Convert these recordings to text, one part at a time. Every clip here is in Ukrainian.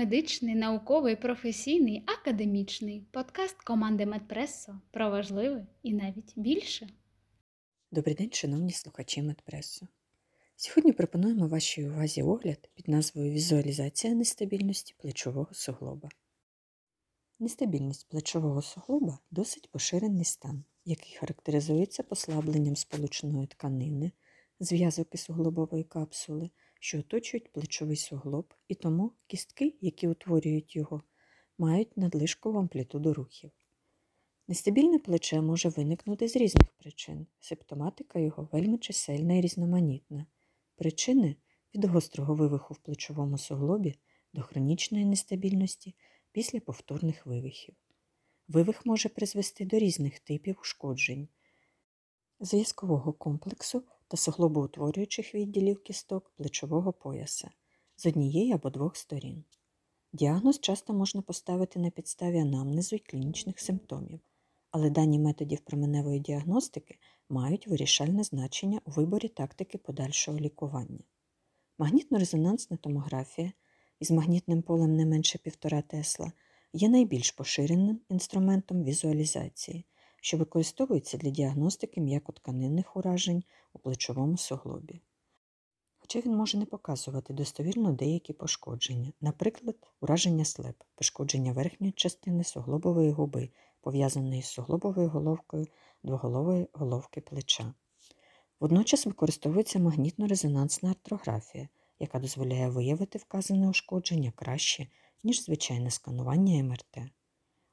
Медичний, науковий, професійний, академічний подкаст команди Медпресо про важливе і навіть більше. Добрий день, шановні слухачі Медпресу. Сьогодні пропонуємо вашій увазі огляд під назвою Візуалізація нестабільності плечового суглоба. Нестабільність плечового суглоба досить поширений стан, який характеризується послабленням сполучної тканини, зв'язок і суглобової капсули, що оточують плечовий суглоб, і тому кістки, які утворюють його, мають надлишкову амплітуду рухів. Нестабільне плече може виникнути з різних причин. Симптоматика його вельми чисельна і різноманітна. Причини від гострого вивиху в плечовому суглобі до хронічної нестабільності після повторних вивихів. Вивих може призвести до різних типів ушкоджень, зв'язкового комплексу та суглобоутворюючих відділів кісток плечового пояса з однієї або двох сторін. Діагноз часто можна поставити на підставі анамнезу і клінічних симптомів, але дані методів променевої діагностики мають вирішальне значення у виборі тактики подальшого лікування. Магнітно-резонансна томографія із магнітним полем не менше 1,5 Тесла є найбільш поширеним інструментом візуалізації, що використовується для діагностики м'якотканинних уражень у плечовому суглобі. Хоча він може не показувати достовірно деякі пошкодження, наприклад, ураження слеп, пошкодження верхньої частини суглобової губи, пов'язаної з суглобовою головкою двоголової головки плеча. Водночас використовується магнітно-резонансна артрографія, яка дозволяє виявити вказане ушкодження краще, ніж звичайне сканування МРТ.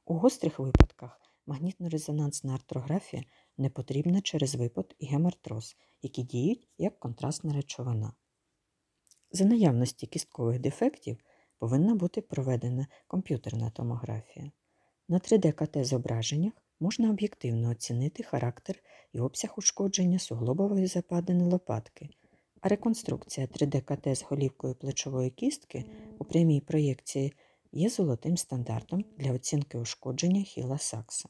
У гострих випадках магнітно-резонансна артрографія не потрібна через випад і гемартроз, які діють як контрастна речовина. За наявності кісткових дефектів повинна бути проведена комп'ютерна томографія. На 3D-КТ зображеннях можна об'єктивно оцінити характер і обсяг ушкодження суглобової западини лопатки, а реконструкція 3D-КТ з голівкою плечової кістки у прямій проєкції є золотим стандартом для оцінки ушкодження хіла сакса.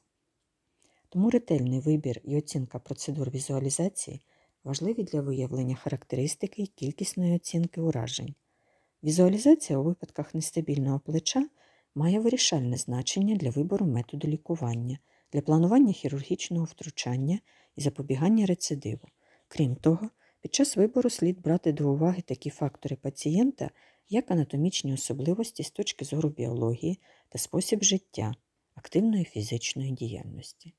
Тому ретельний вибір і оцінка процедур візуалізації важливі для виявлення характеристики і кількісної оцінки уражень. Візуалізація у випадках нестабільного плеча має вирішальне значення для вибору методу лікування, для планування хірургічного втручання і запобігання рецидиву. Крім того, під час вибору слід брати до уваги такі фактори пацієнта, як анатомічні особливості з точки зору біології та спосіб життя, активної фізичної діяльності.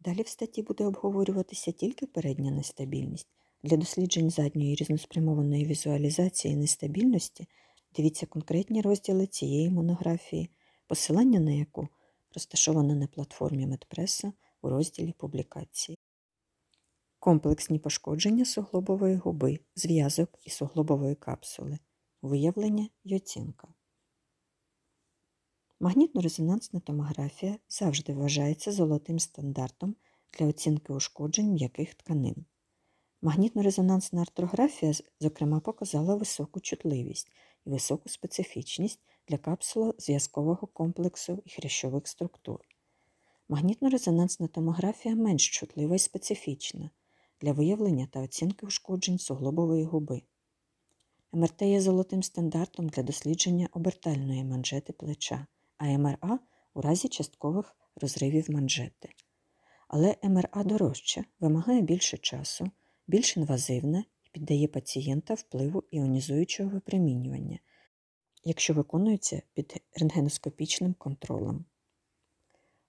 Далі в статті буде обговорюватися тільки передня нестабільність. Для досліджень задньої різноспрямованої візуалізації нестабільності дивіться конкретні розділи цієї монографії, посилання на яку розташоване на платформі Медпреса у розділі публікації. Комплексні пошкодження суглобової губи, зв'язок і суглобової капсули, виявлення й оцінка. Магнітно-резонансна томографія завжди вважається золотим стандартом для оцінки ушкоджень м'яких тканин. Магнітно-резонансна артрографія, зокрема, показала високу чутливість і високу специфічність для капсуло-зв'язкового комплексу і хрящових структур. Магнітно-резонансна томографія менш чутлива і специфічна для виявлення та оцінки ушкоджень суглобової губи. МРТ є золотим стандартом для дослідження обертальної манжети плеча, а МРА у разі часткових розривів манжети. Але МРА дорожче, вимагає більше часу, більш інвазивне і піддає пацієнта впливу іонізуючого випромінювання, якщо виконується під рентгеноскопічним контролем.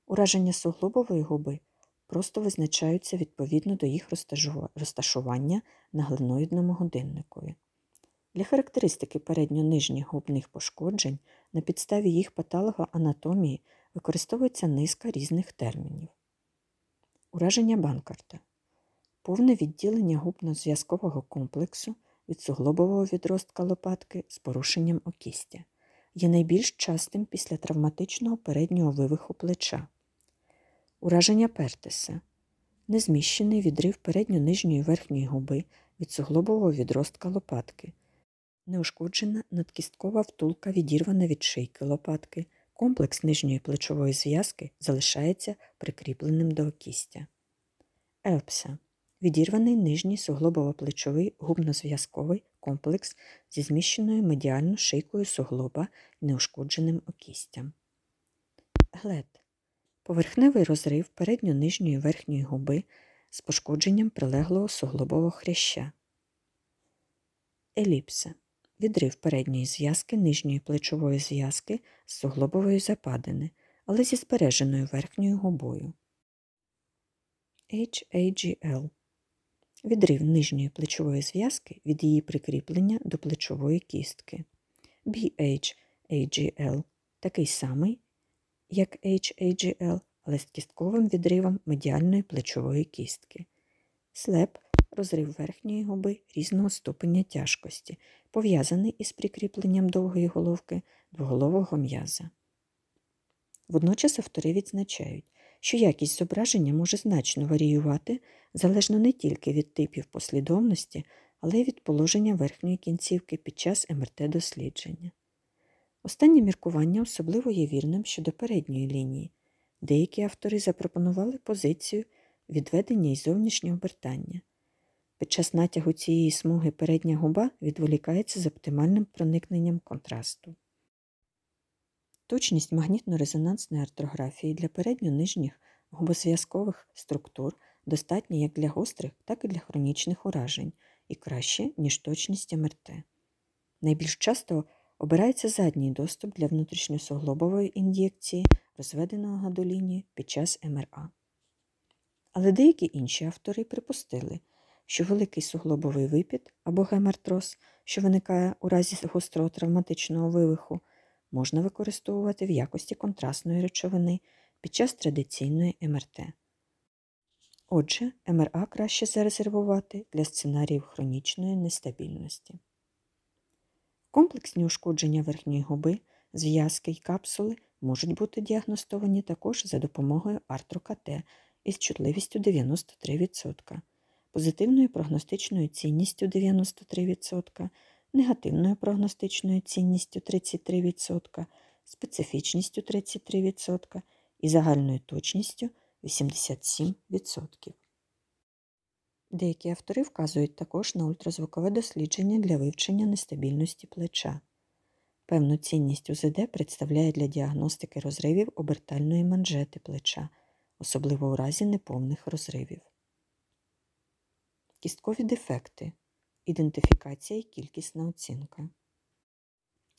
Ураження суглобової губи просто визначаються відповідно до їх розташування на глиноїдному годинникові. Для характеристики передньо-нижніх губних пошкоджень на підставі їх патологоанатомії використовується низка різних термінів. Ураження банкарта повне відділення губно-зв'язкового комплексу від суглобового відростка лопатки з порушенням окістя є найбільш частим після травматичного переднього вивиху плеча. Ураження пертеса незміщений відрив передньо-нижньої верхньої губи від суглобового відростка лопатки, неушкоджена надкісткова втулка відірвана від шийки лопатки, комплекс нижньої плечової зв'язки залишається прикріпленим до окістя. Елпса відірваний нижній суглобово-плечовий губнозв'язковий комплекс зі зміщеною медіально шийкою суглоба неушкодженим окістям. Глед поверхневий розрив передньо-нижньої верхньої губи з пошкодженням прилеглого суглобового хряща. Еліпса відрив передньої зв'язки нижньої плечової зв'язки з суглобової западини, але зі збереженою верхньою губою. HAGL відрив нижньої плечової зв'язки від її прикріплення до плечової кістки. BHAGL такий самий, як HAGL, але з кістковим відривом медіальної плечової кістки. Слеп розрив верхньої губи різного ступеня тяжкості, пов'язаний із прикріпленням довгої головки двоголового м'яза. Водночас автори відзначають, що якість зображення може значно варіювати залежно не тільки від типів послідовності, але й від положення верхньої кінцівки під час МРТ-дослідження. Останнє міркування особливо є вірним щодо передньої лінії. Деякі автори запропонували позицію відведення і зовнішнього обертання. Під час натягу цієї смуги передня губа відволікається з оптимальним проникненням контрасту. Точність магнітно-резонансної артрографії для передньо-нижніх губозв'язкових структур достатня як для гострих, так і для хронічних уражень і краще, ніж точність МРТ. Найбільш часто обирається задній доступ для внутрішньосуглобової ін'єкції розведеного гадолінії під час МРА. Але деякі інші автори припустили, що великий суглобовий випід або гемартроз, що виникає у разі гострого травматичного вивиху, можна використовувати в якості контрастної речовини під час традиційної МРТ. Отже, МРА краще зарезервувати для сценаріїв хронічної нестабільності. Комплексні ушкодження верхньої губи, зв'язки й капсули можуть бути діагностовані також за допомогою артрокт із чутливістю 93%, позитивною прогностичною цінністю 93%, негативною прогностичною цінністю 33%, специфічністю 33% і загальною точністю 87%. Деякі автори вказують також на ультразвукове дослідження для вивчення нестабільності плеча. Певну цінність УЗД представляє для діагностики розривів обертальної манжети плеча, особливо у разі неповних розривів. Кісткові дефекти. Ідентифікація і кількісна оцінка.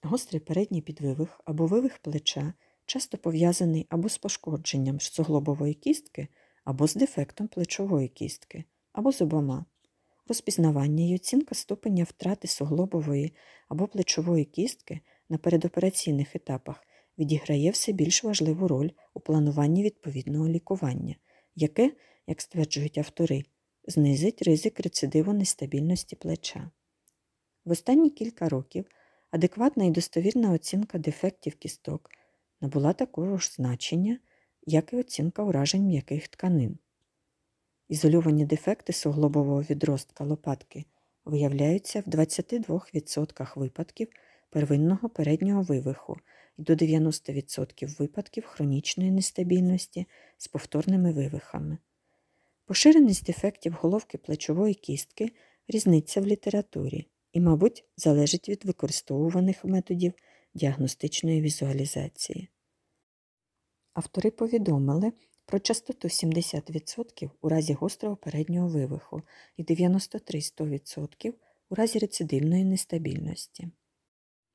Гострий передній підвивих або вивих плеча часто пов'язаний або з пошкодженням суглобової кістки, або з дефектом плечової кістки, або з обома. Розпізнавання і оцінка ступеня втрати суглобової або плечової кістки на передопераційних етапах відіграє все більш важливу роль у плануванні відповідного лікування, яке, як стверджують автори, знизить ризик рецидиву нестабільності плеча. В останні кілька років адекватна і достовірна оцінка дефектів кісток набула такого ж значення, як і оцінка уражень м'яких тканин. Ізольовані дефекти суглобового відростка лопатки виявляються в 22% випадків первинного переднього вивиху і до 90% випадків хронічної нестабільності з повторними вивихами. Поширеність дефектів головки плечової кістки різниця в літературі і, мабуть, залежить від використовуваних методів діагностичної візуалізації. Автори повідомили про частоту 70% у разі гострого переднього вивиху і 93-100% у разі рецидивної нестабільності.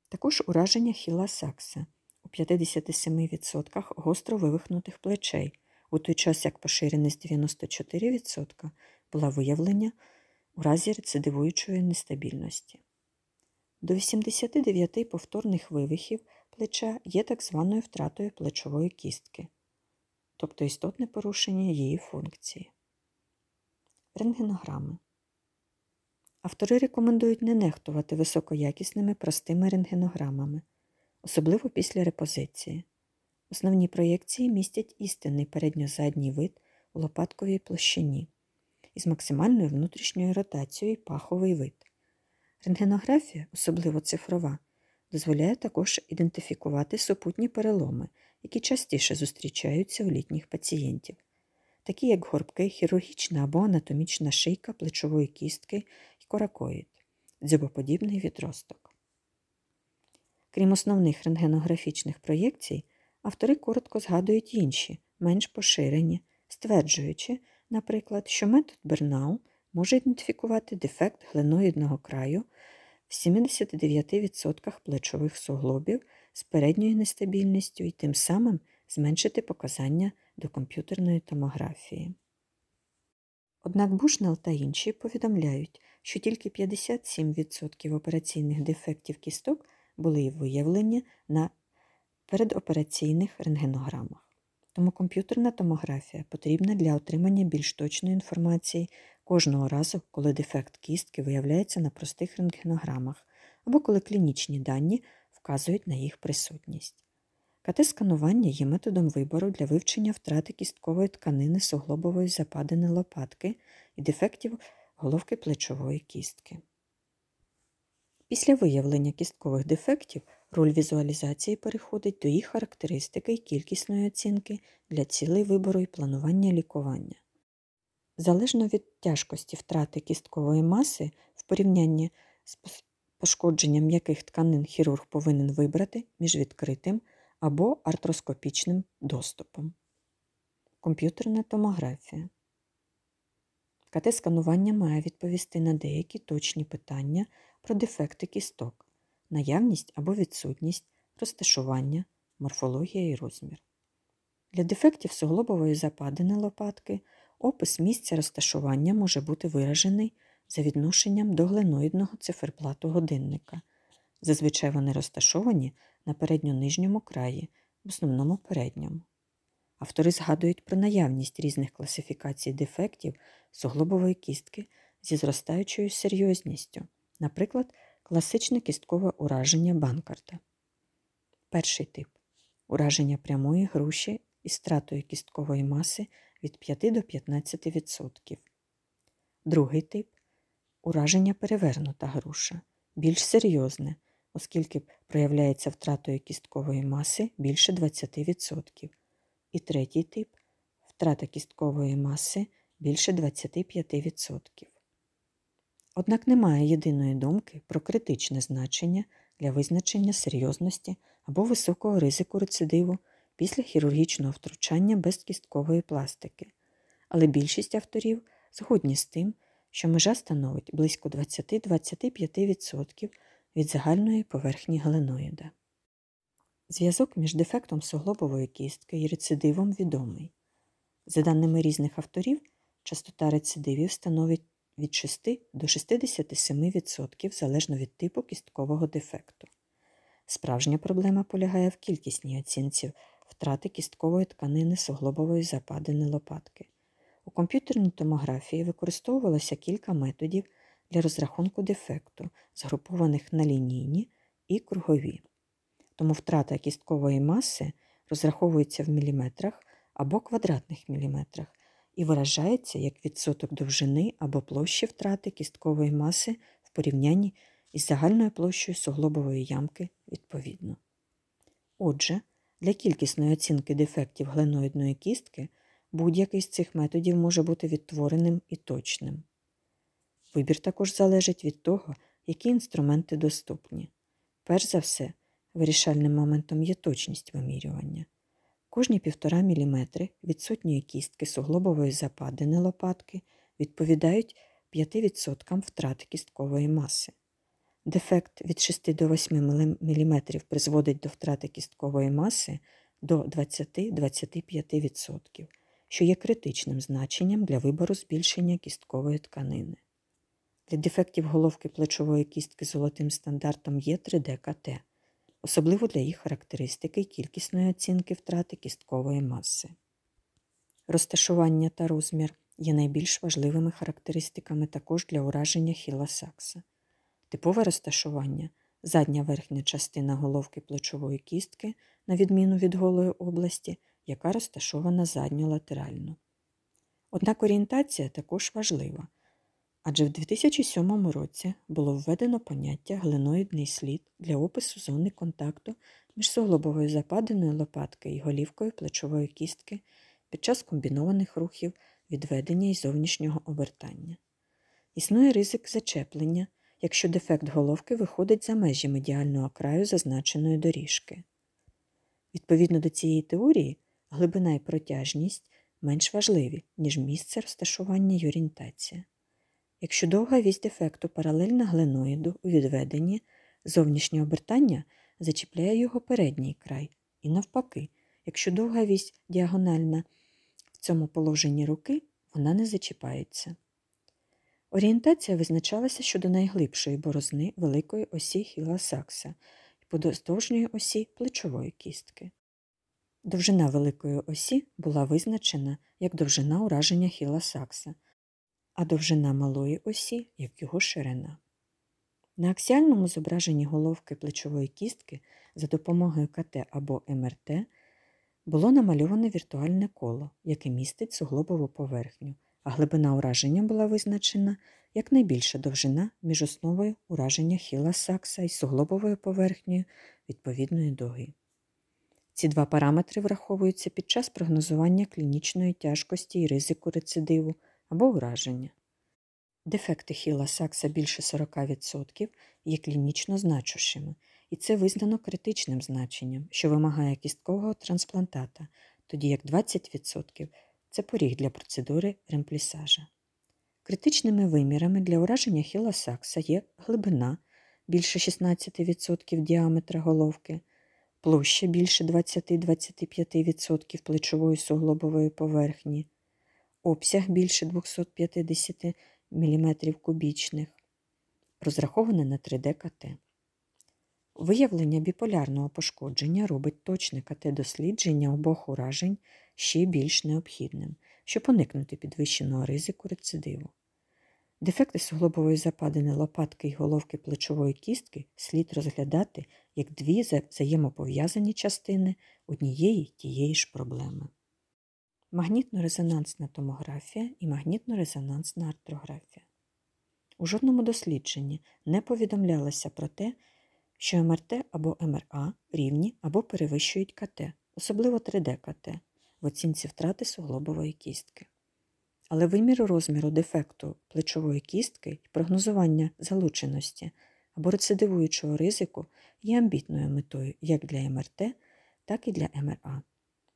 Також ураження хіла сакса у 57% гостро вивихнутих плечей, у той час як поширеність 94% була виявлення у разі рецидивуючої нестабільності. До 89 повторних вивихів плеча є так званою втратою плечової кістки, тобто істотне порушення її функції. Рентгенограми. Автори рекомендують не нехтувати високоякісними простими рентгенограмами, особливо після репозиції. Основні проєкції містять істинний передньо-задній вид у лопатковій площині із максимальною внутрішньою ротацією паховий вид. Рентгенографія, особливо цифрова, дозволяє також ідентифікувати супутні переломи, які частіше зустрічаються у літніх пацієнтів, такі як горбки, хірургічна або анатомічна шийка плечової кістки і коракоїд, дзьобоподібний відросток. Крім основних рентгенографічних проєкцій, автори коротко згадують інші, менш поширені, стверджуючи, наприклад, що метод Бернау може ідентифікувати дефект гленоїдного краю в 79% плечових суглобів з передньою нестабільністю і тим самим зменшити показання до комп'ютерної томографії. Однак Бушнел та інші повідомляють, що тільки 57% операційних дефектів кісток були виявлені на передопераційних рентгенограмах. Тому комп'ютерна томографія потрібна для отримання більш точної інформації кожного разу, коли дефект кістки виявляється на простих рентгенограмах або коли клінічні дані вказують на їх присутність. КТ-сканування є методом вибору для вивчення втрати кісткової тканини суглобової западини лопатки і дефектів головки плечової кістки. Після виявлення кісткових дефектів роль візуалізації переходить до їх характеристики і кількісної оцінки для цілей вибору і планування лікування. Залежно від тяжкості втрати кісткової маси в порівнянні з пошкодженням яких тканин хірург повинен вибрати між відкритим або артроскопічним доступом. Комп'ютерна томографія. КТ-сканування має відповісти на деякі точні питання про дефекти кісток, наявність або відсутність, розташування, морфологія і розмір. Для дефектів суглобової западини лопатки опис місця розташування може бути виражений за відношенням до гленоїдного циферблату годинника. Зазвичай вони розташовані на передньо-нижньому краї, в основному передньому. Автори згадують про наявність різних класифікацій дефектів суглобової кістки зі зростаючою серйозністю, наприклад, класичне кісткове ураження банкарта. Перший тип ураження прямої груші із стратою кісткової маси від 5 до 15%. Другий тип ураження перевернута груша, більш серйозне, оскільки проявляється втратою кісткової маси більше 20%. І третій тип втрата кісткової маси більше 25%. Однак немає єдиної думки про критичне значення для визначення серйозності або високого ризику рецидиву після хірургічного втручання без кісткової пластики, але більшість авторів згодні з тим, що межа становить близько 20-25% від загальної поверхні гленоїда. Зв'язок між дефектом суглобової кістки і рецидивом відомий. За даними різних авторів, частота рецидивів становить від 6 до 67% залежно від типу кісткового дефекту. Справжня проблема полягає в кількісній оцінці втрати кісткової тканини суглобової западини лопатки. У комп'ютерній томографії використовувалося кілька методів для розрахунку дефекту, згрупованих на лінійні і кругові. Тому втрата кісткової маси розраховується в міліметрах або квадратних міліметрах і виражається як відсоток довжини або площі втрати кісткової маси в порівнянні із загальною площею суглобової ямки відповідно. Отже, для кількісної оцінки дефектів гленоїдної кістки будь-який з цих методів може бути відтвореним і точним. Вибір також залежить від того, які інструменти доступні. Перш за все, вирішальним моментом є точність вимірювання. Кожні 1,5 мм відсутньої кістки суглобової западини лопатки відповідають 5% втрати кісткової маси. Дефект від 6 до 8 мм призводить до втрати кісткової маси до 20-25%, що є критичним значенням для вибору збільшення кісткової тканини. Для дефектів головки плечової кістки золотим стандартом є 3D-КТ, особливо для їх характеристики і кількісної оцінки втрати кісткової маси. Розташування та розмір є найбільш важливими характеристиками також для ураження хіла сакса. Типове розташування задня верхня частина головки плечової кістки, на відміну від голої області, яка розташована задньолатерально. Однак орієнтація також важлива, адже в 2007 році було введено поняття глиноїдний слід для опису зони контакту між суглобовою западиною лопатки і голівкою плечової кістки під час комбінованих рухів відведення і зовнішнього обертання. Існує ризик зачеплення якщо дефект головки виходить за межі медіального краю зазначеної доріжки. Відповідно до цієї теорії, глибина і протяжність менш важливі, ніж місце розташування й орієнтація. Якщо довга вісь дефекту паралельна гленоїду у відведенні, зовнішнє обертання зачіпляє його передній край, і навпаки, якщо довга вісь діагональна в цьому положенні руки, вона не зачіпається. Орієнтація визначалася щодо найглибшої борозни великої осі хіла сакса і подовжньої осі плечової кістки. Довжина великої осі була визначена як довжина ураження хіла сакса, а довжина малої осі як його ширина. На аксіальному зображенні головки плечової кістки за допомогою КТ або МРТ було намальоване віртуальне коло, яке містить суглобову поверхню, а глибина ураження була визначена як найбільша довжина між основою ураження хіла сакса і суглобовою поверхнею відповідної доги. Ці два параметри враховуються під час прогнозування клінічної тяжкості і ризику рецидиву або ураження. Дефекти хіла сакса більше 40% є клінічно значущими, і це визнано критичним значенням, що вимагає кісткового трансплантата, тоді як 20% це поріг для процедури ремплісажа. Критичними вимірами для ураження хіла сакса є глибина більше 16% діаметра головки, площа більше 20-25% плечової суглобової поверхні, обсяг більше 250 мм кубічних, розраховане на 3D КТ. Виявлення біполярного пошкодження робить точне КТ-дослідження обох уражень ще більш необхідним, щоб уникнути підвищеного ризику рецидиву. Дефекти суглобової западини лопатки й головки плечової кістки слід розглядати як дві взаємопов'язані частини однієї тієї ж проблеми. Магнітно-резонансна томографія і магнітно-резонансна артрографія. У жодному дослідженні не повідомлялося про те, що МРТ або МРА рівні або перевищують КТ, особливо 3D-КТ, в оцінці втрати суглобової кістки. Але вимір розміру дефекту плечової кістки і прогнозування залученості або рецидивуючого ризику є амбітною метою як для МРТ, так і для МРА.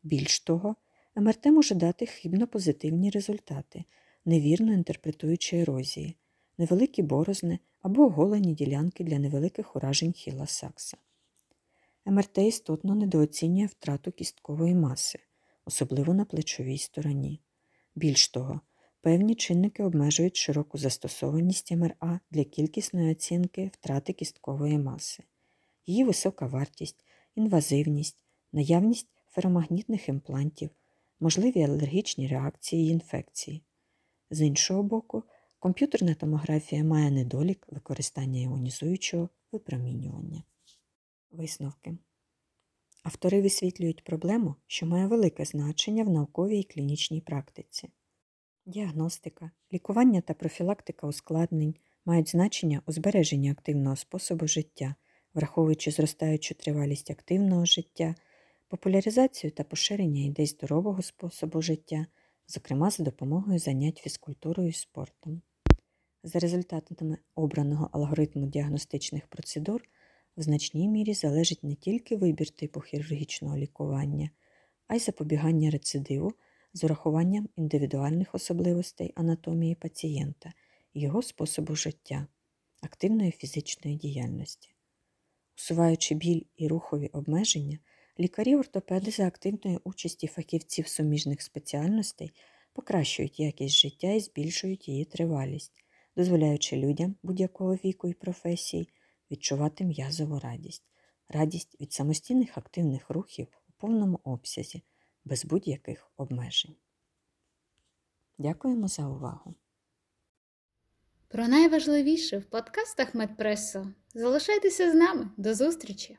Більш того, МРТ може дати хибно позитивні результати, невірно інтерпретуючи ерозії, невеликі борозни або оголені ділянки для невеликих уражень хіла сакса. МРТ істотно недооцінює втрату кісткової маси, особливо на плечовій стороні. Більш того, певні чинники обмежують широку застосованість МРА для кількісної оцінки втрати кісткової маси, її висока вартість, інвазивність, наявність феромагнітних імплантів, можливі алергічні реакції і інфекції. З іншого боку, комп'ютерна томографія має недолік використання іонізуючого випромінювання. Висновки. Автори висвітлюють проблему, що має велике значення в науковій і клінічній практиці. Діагностика, лікування та профілактика ускладнень мають значення у збереженні активного способу життя, враховуючи зростаючу тривалість активного життя, популяризацію та поширення ідей здорового способу життя, зокрема за допомогою занять фізкультурою і спортом. За результатами обраного алгоритму діагностичних процедур в значній мірі залежить не тільки вибір типу хірургічного лікування, а й запобігання рецидиву з урахуванням індивідуальних особливостей анатомії пацієнта і його способу життя, активної фізичної діяльності. Усуваючи біль і рухові обмеження, лікарі-ортопеди за активної участі фахівців суміжних спеціальностей покращують якість життя і збільшують її тривалість, дозволяючи людям будь-якого віку і професії відчувати м'язову радість, радість від самостійних активних рухів у повному обсязі, без будь-яких обмежень. Дякуємо за увагу! Про найважливіше в подкастах Медпресо. Залишайтеся з нами. До зустрічі!